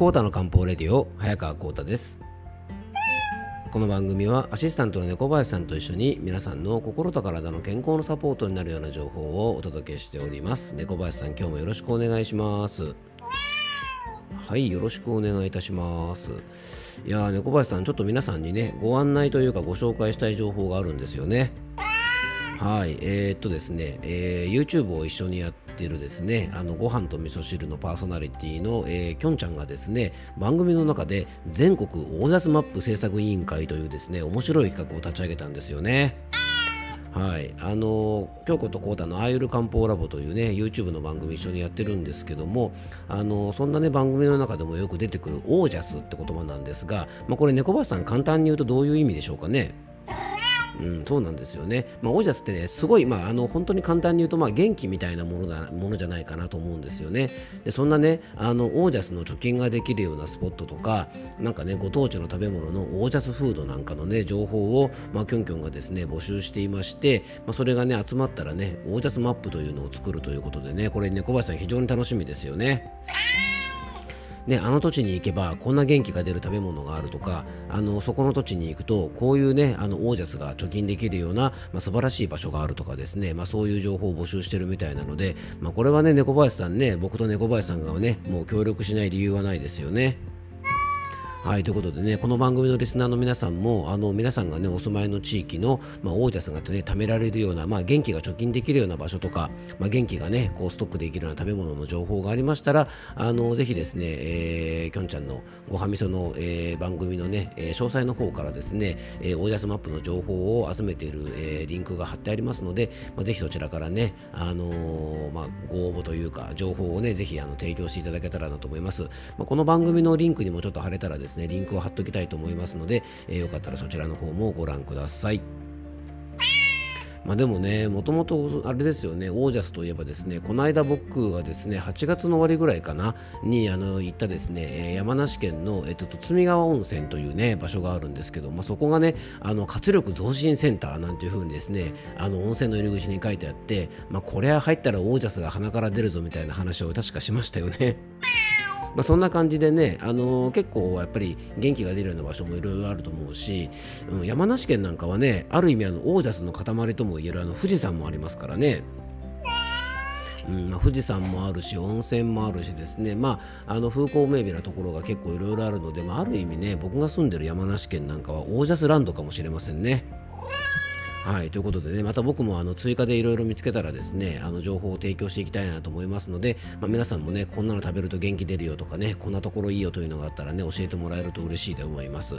コータの漢方レディオ早川コータです。この番組はアシスタントの猫林さんと一緒に皆さんの心と体の健康のサポートになるような情報をお届けしております。猫林さん今日もよろしくお願いします。はいよろしくお願いいたします。いや猫林さんちょっと皆さんにねご案内というかご紹介したい情報があるんですよね。はいえー、っとですね、えー、YouTube を一緒にやってるですねあのご飯と味噌汁のパーソナリティの、えー、きょんちゃんがですね番組の中で全国オージャスマップ制作委員会というですね面白い企画を立ち上げたんですよね。はい、あの京子と浩太のアーユル漢方ラボというね YouTube の番組一緒にやってるんですけどもあのそんなね番組の中でもよく出てくるオージャスって言葉なんですが、まあ、これ猫林さん簡単に言うとどういう意味でしょうかね？うん、そうなんですよね、まあ、オージャスってね、すごい、まあ、あの本当に簡単に言うと、まあ、元気みたいなものだものじゃないかなと思うんですよね。でそんなね、あのオージャスの貯金ができるようなスポットとか、なんかね、ご当地の食べ物のオージャスフードなんかのね、情報を、まあ、キョンキョンがですね、募集していまして、まあ、それがね、集まったらね、オージャスマップというのを作るということでね、これ、ね、猫林さん、非常に楽しみですよね。ね、あの土地に行けばこんな元気が出る食べ物があるとかあのそこの土地に行くとこういうねあのオージャスが貯金できるような、まあ、素晴らしい場所があるとかですね、まあ、そういう情報を募集してるみたいなので、まあ、これはね猫林さんね僕と猫林さんがねもう協力しない理由はないですよね。はいということでねこの番組のリスナーの皆さんもあの皆さんがねお住まいの地域の、まあ、オージャスがね貯められるような、まあ、元気が貯金できるような場所とか、まあ、元気がねこうストックできるような食べ物の情報がありましたらあのぜひですね、えー、きょんちゃんのごはみその、えー、番組のね、えー、詳細の方からですね、えー、オージャスマップの情報を集めている、えー、リンクが貼ってありますので、まあ、ぜひそちらからね、あのー、まあ、ご応募というか情報をねぜひあの提供していただけたらなと思います、まあ、この番組のリンクにもちょっと貼れたらですねリンクを貼っておきたいと思いますので、えー、よかったらそちらの方もご覧ください。まあ、でもね、もともとあれですよね、オージャスといえばですね、この間僕がですね、8月の終わりぐらいかな、にあの行ったですね、山梨県の、えっと、津見川温泉というね、場所があるんですけど、まあ、そこがね、あの活力増進センターなんていう風にですね、あの温泉の入り口に書いてあって、まあ、これは入ったらオージャスが鼻から出るぞみたいな話を確かしましたよね。まあ、そんな感じでね、あの、結構やっぱり元気が出るような場所もいろいろあると思うし、うん、山梨県なんかはねある意味あのオージャスの塊ともいえるあの富士山もありますからね。うんまあ、富士山もあるし温泉もあるしですね、まあ、あの風光明媚なところが結構いろいろあるので、まあ、ある意味ね僕が住んでる山梨県なんかはオージャスランドかもしれませんね。はいということでねまた僕もあの追加でいろいろ見つけたらですねあの情報を提供していきたいなと思いますので、まあ、皆さんもねこんなの食べると元気出るよとかねこんなところいいよというのがあったらね教えてもらえると嬉しいと思います、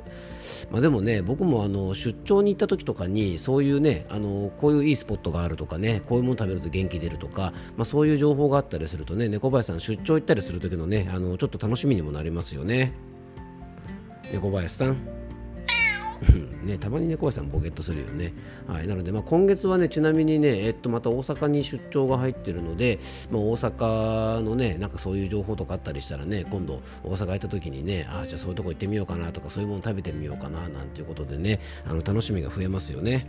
まあ、でもね僕もあの出張に行った時とかにそういうねあのこういういいスポットがあるとかねこういうもの食べると元気出るとか、まあ、そういう情報があったりするとね猫林さん出張行ったりする時のねあのちょっと楽しみにもなりますよね。猫林さん。ね、たまに猫、ね、さんボケッとするよね。はい、なので、まあ、今月はね、ちなみにね、えっと、また大阪に出張が入ってるので、まあ、大阪のね、なんかそういう情報とかあったりしたらね、今度大阪行った時にね、あじゃあそういうとこ行ってみようかなとか、そういうもの食べてみようかななんていうことでね、あの楽しみが増えますよね。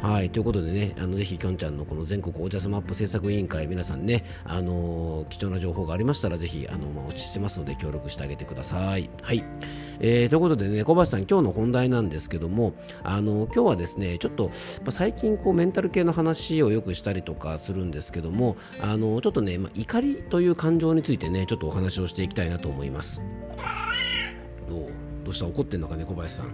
はいということでねあのぜひきょんちゃんのこの全国オージャスマップ制作委員会皆さんねあの、貴重な情報がありましたらぜひあの、まあ、お待ちしてますので協力してあげてください。はい、えー、ということでね小橋さん今日の本題なんですけどもあのー、今日はですねちょっと、まあ、最近こうメンタル系の話をよくしたりとかするんですけどもあのちょっとね、まあ、怒りという感情についてねちょっとお話をしていきたいなと思います。どうどうした？怒ってんのかね小林さん。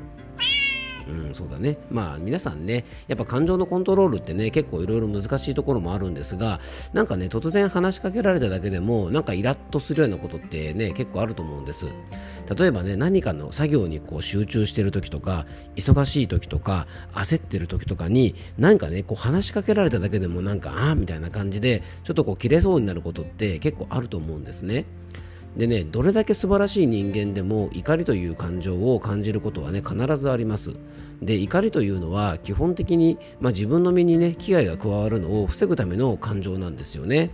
うん、そうだね。まあ皆さんね、やっぱ感情のコントロールってね、結構いろいろ難しいところもあるんですが、なんかね、突然話しかけられただけでも、なんかイラッとするようなことってね、結構あると思うんです。例えばね、何かの作業にこう集中してる時とか、忙しい時とか、焦ってる時とかに、なんかね、こう話しかけられただけでもなんか、ああみたいな感じで、ちょっとこう切れそうになることって結構あると思うんですね。でねどれだけ素晴らしい人間でも怒りという感情を感じることはね必ずあります。で怒りというのは基本的に、まあ、自分の身にね危害が加わるのを防ぐための感情なんですよね。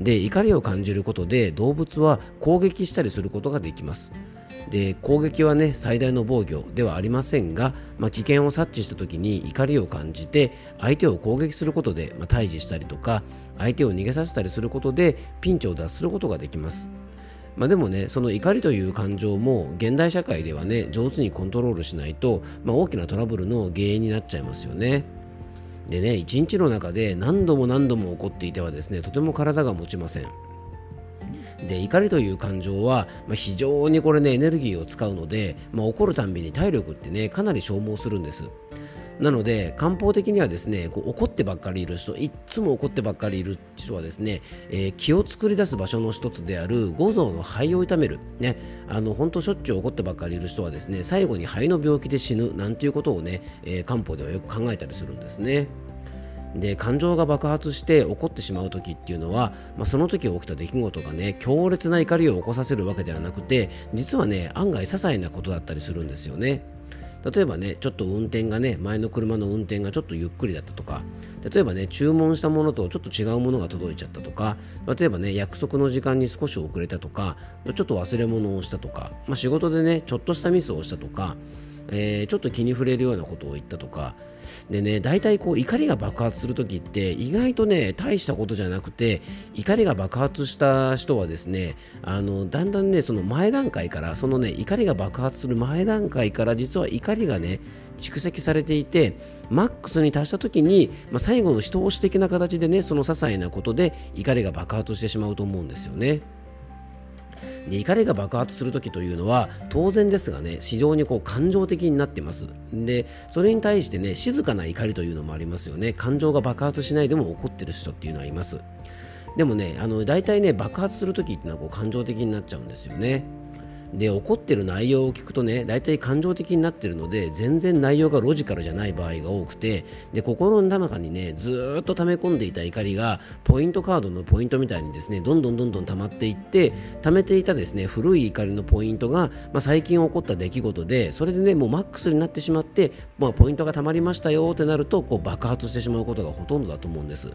で怒りを感じることで動物は攻撃したりすることができます。で攻撃はね最大の防御ではありませんが、まあ、危険を察知した時に怒りを感じて相手を攻撃することで、まあ、退治したりとか相手を逃げさせたりすることでピンチを脱することができます。まあ、でもねその怒りという感情も現代社会ではね上手にコントロールしないと、まあ、大きなトラブルの原因になっちゃいますよね。でね一日の中で何度も何度も起こっていてはですねとても体が持ちません。で怒りという感情は、まあ、非常にこれねエネルギーを使うので、まあ、怒るたんびに体力ってねかなり消耗するんです。なので漢方的にはですねこう怒ってばっかりいる人いつも怒ってばっかりいる人はですね、えー、気を作り出す場所の一つである五臓の肺を痛めるねあの本当しょっちゅう怒ってばっかりいる人はですね最後に肺の病気で死ぬなんていうことをね、えー、漢方ではよく考えたりするんですね。で感情が爆発して怒ってしまう時っていうのは、まあ、その時起きた出来事がね強烈な怒りを起こさせるわけではなくて実はね案外些細なことだったりするんですよね。例えばねちょっと運転がね前の車の運転がちょっとゆっくりだったとか例えばね注文したものとちょっと違うものが届いちゃったとか例えばね約束の時間に少し遅れたとかちょっと忘れ物をしたとか、まあ、仕事でねちょっとしたミスをしたとかえー、ちょっと気に触れるようなことを言ったとかでね大体こう怒りが爆発するときって意外とね大したことじゃなくて怒りが爆発した人はですねあのだんだんねその前段階からそのね怒りが爆発する前段階から実は怒りがね蓄積されていてマックスに達した時に、まあ、最後の一押し的な形でねその些細なことで怒りが爆発してしまうと思うんですよね。で怒りが爆発する時というのは当然ですがね非常にこう感情的になってます。でそれに対してね静かな怒りというのもありますよね。感情が爆発しないでも怒ってる人っていうのはいます。でもねあの大体ね爆発する時っていうのはこう感情的になっちゃうんですよね。で怒ってる内容を聞くとね大体感情的になってるので全然内容がロジカルじゃない場合が多くてで心の中にねずっと溜め込んでいた怒りがポイントカードのポイントみたいにですねどんどんどんどん溜まっていって溜めていたですね古い怒りのポイントが、まあ、最近起こった出来事でそれでねもうマックスになってしまって、まあ、ポイントが溜まりましたよってなるとこう爆発してしまうことがほとんどだと思うんです。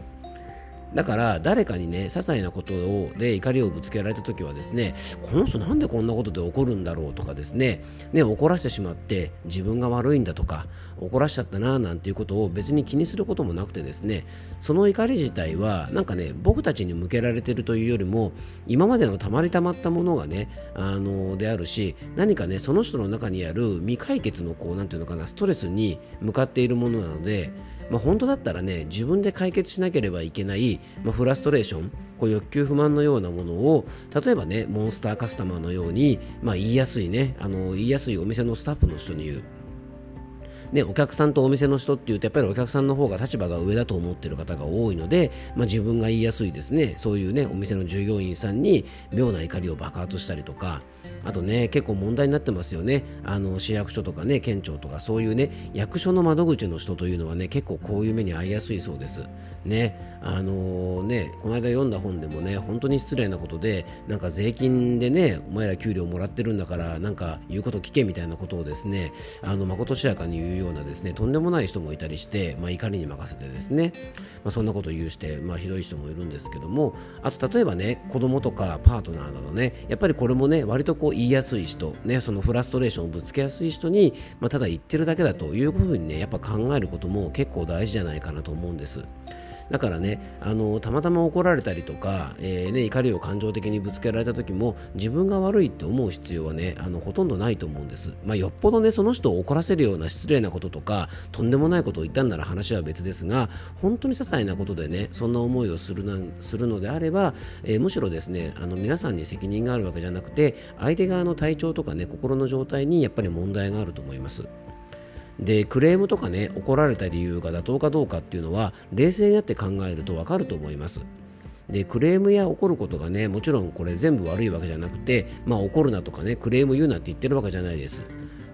だから誰かにね些細なことをで怒りをぶつけられた時はですねこの人なんでこんなことで怒るんだろうとかですねね怒らせてしまって自分が悪いんだとか怒らしちゃったななんていうことを別に気にすることもなくてですねその怒り自体はなんかね僕たちに向けられてるというよりも今までのたまりたまったものがねあのであるし何かねその人の中にある未解決のこうなんていうのかなストレスに向かっているものなのでまあ、本当だったらね自分で解決しなければいけない、まあ、フラストレーションこう欲求不満のようなものを例えばねモンスターカスタマーのように、まあ、言いやすいねあの言いやすいお店のスタッフの人に言う。ね、お客さんとお店の人っていうとやっぱりお客さんの方が立場が上だと思っている方が多いので、まあ、自分が言いやすいですね。そういうねお店の従業員さんに妙な怒りを爆発したりとかあとね結構問題になってますよね。あの市役所とかね県庁とかそういうね役所の窓口の人というのはね結構こういう目に遭いやすいそうです。ね。あのー、ねこの間読んだ本でもね本当に失礼なことでなんか税金でねお前ら給料もらってるんだからなんか言うこと聞けみたいなことをですねあの誠しやかに言うようなですねとんでもない人もいたりして、まあ、怒りに任せてですね、まあ、そんなことを言うして、まあ、ひどい人もいるんですけどもあと例えばね子供とかパートナーなどねやっぱりこれもね割とこう言いやすい人、ね、そのフラストレーションをぶつけやすい人に、まあ、ただ言ってるだけだというふうにねやっぱ考えることも結構大事じゃないかなと思うんです。だからねあのたまたま怒られたりとか、えー、ね、怒りを感情的にぶつけられた時も自分が悪いって思う必要はねあのほとんどないと思うんです、まあ、よっぽどねその人を怒らせるような失礼なこととかとんでもないことを言ったんなら話は別ですが本当に些細なことでねそんな思いをするなするのであれば、えー、むしろですねあの皆さんに責任があるわけじゃなくて相手側の体調とかね心の状態にやっぱり問題があると思います。でクレームとかね怒られた理由が妥当かどうかっていうのは冷静になって考えると分かると思います。でクレームや怒ることがねもちろんこれ全部悪いわけじゃなくて、まあ、怒るなとかねクレーム言うなって言ってるわけじゃないです。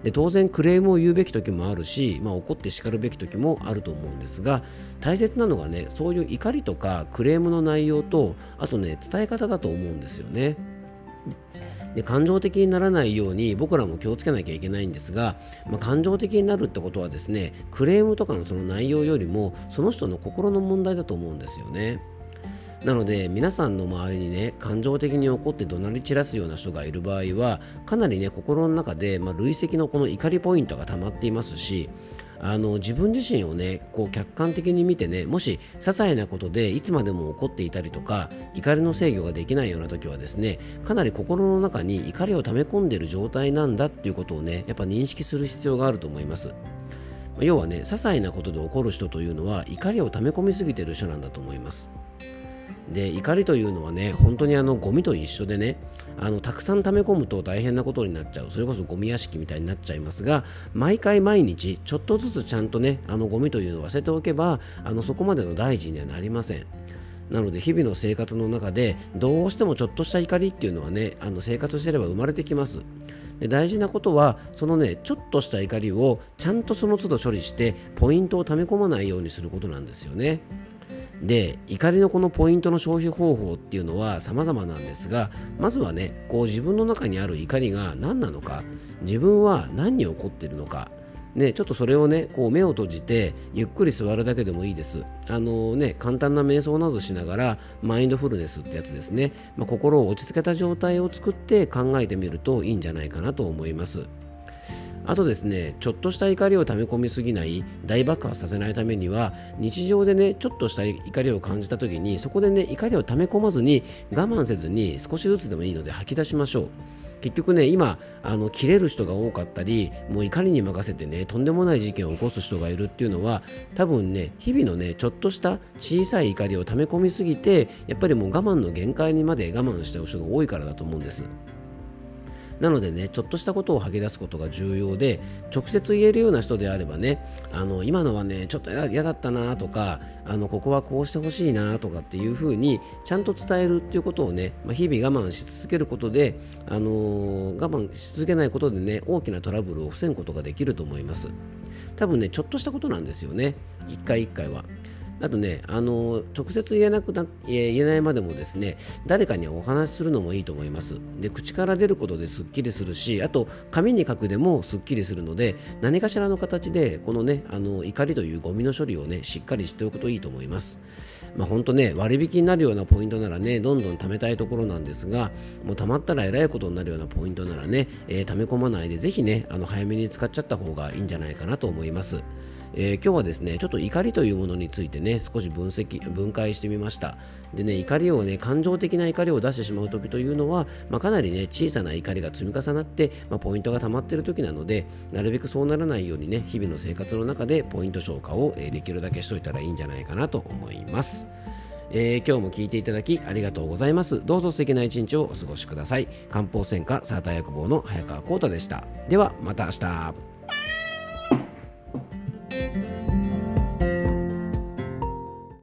で当然クレームを言うべき時もあるし、まあ、怒って叱るべき時もあると思うんですが大切なのがねそういう怒りとかクレームの内容とあとね伝え方だと思うんですよね。で感情的にならないように僕らも気をつけなきゃいけないんですが、まあ、感情的になるってことはですねクレームとかのその内容よりもその人の心の問題だと思うんですよね。なので皆さんの周りにね感情的に怒って怒鳴り散らすような人がいる場合はかなりね心の中で、まあ、累積のこの怒りポイントが溜まっていますしあの自分自身をねこう客観的に見てねもし些細なことでいつまでも怒っていたりとか怒りの制御ができないような時はですねかなり心の中に怒りを溜め込んでいる状態なんだっていうことをねやっぱ認識する必要があると思います。要はね些細なことで怒る人というのは怒りを溜め込みすぎている人なんだと思います。で怒りというのはね本当にあのゴミと一緒でねあのたくさん溜め込むと大変なことになっちゃう。それこそゴミ屋敷みたいになっちゃいますが毎回毎日ちょっとずつちゃんとねあのゴミというのを忘れておけばあのそこまでの大事にはなりません。なので日々の生活の中でどうしてもちょっとした怒りっていうのはねあの生活してれば生まれてきます。で大事なことはそのねちょっとした怒りをちゃんとその都度処理してポイントを溜め込まないようにすることなんですよね。で怒りのこのポイントの消費方法っていうのは様々なんですがまずはねこう自分の中にある怒りが何なのか自分は何に怒ってるのかね、ちょっとそれをねこう目を閉じてゆっくり座るだけでもいいです。あのね簡単な瞑想などしながらマインドフルネスってやつですね、まあ、心を落ち着けた状態を作って考えてみるといいんじゃないかなと思います。あとですねちょっとした怒りを溜め込みすぎない大爆発させないためには日常でねちょっとした怒りを感じた時にそこでね怒りを溜め込まずに我慢せずに少しずつでもいいので吐き出しましょう結局ね今あの切れる人が多かったりもう怒りに任せてねとんでもない事件を起こす人がいるっていうのは多分ね日々のねちょっとした小さい怒りを溜め込みすぎてやっぱりもう我慢の限界にまで我慢しちゃう人が多いからだと思うんです。なのでねちょっとしたことを吐き出すことが重要で直接言えるような人であればねあの今のはねちょっと嫌だったなとかあのここはこうしてほしいなとかっていうふうにちゃんと伝えるっていうことをね、まあ、日々我慢し続けることで、あのー、我慢し続けないことでね大きなトラブルを防ぐことができると思います。多分ねちょっとしたことなんですよね。一回一回は。あとね、あの直接言えなくな言えないまでもですね誰かにお話しするのもいいと思いますで口から出ることですっきりするしあと紙に書くでもすっきりするので何かしらの形でこのねあの怒りというゴミの処理をねしっかりしておくといいと思いますまあ、本当ね割引になるようなポイントならねどんどん貯めたいところなんですがもう貯まったらえらいことになるようなポイントならね、えー、貯め込まないでぜひねあの早めに使っちゃった方がいいんじゃないかなと思います。えー、今日はですねちょっと怒りというものについてね少し分析分解してみました。でね怒りをね感情的な怒りを出してしまう時というのは、まあ、かなりね小さな怒りが積み重なって、まあ、ポイントが溜まっている時なのでなるべくそうならないようにね日々の生活の中でポイント消化を、えー、できるだけしといたらいいんじゃないかなと思います。えー、今日も聞いていただきありがとうございます。どうぞ素敵な一日をお過ごしください。漢方専科サーター薬房の早川浩太でした。ではまた明日。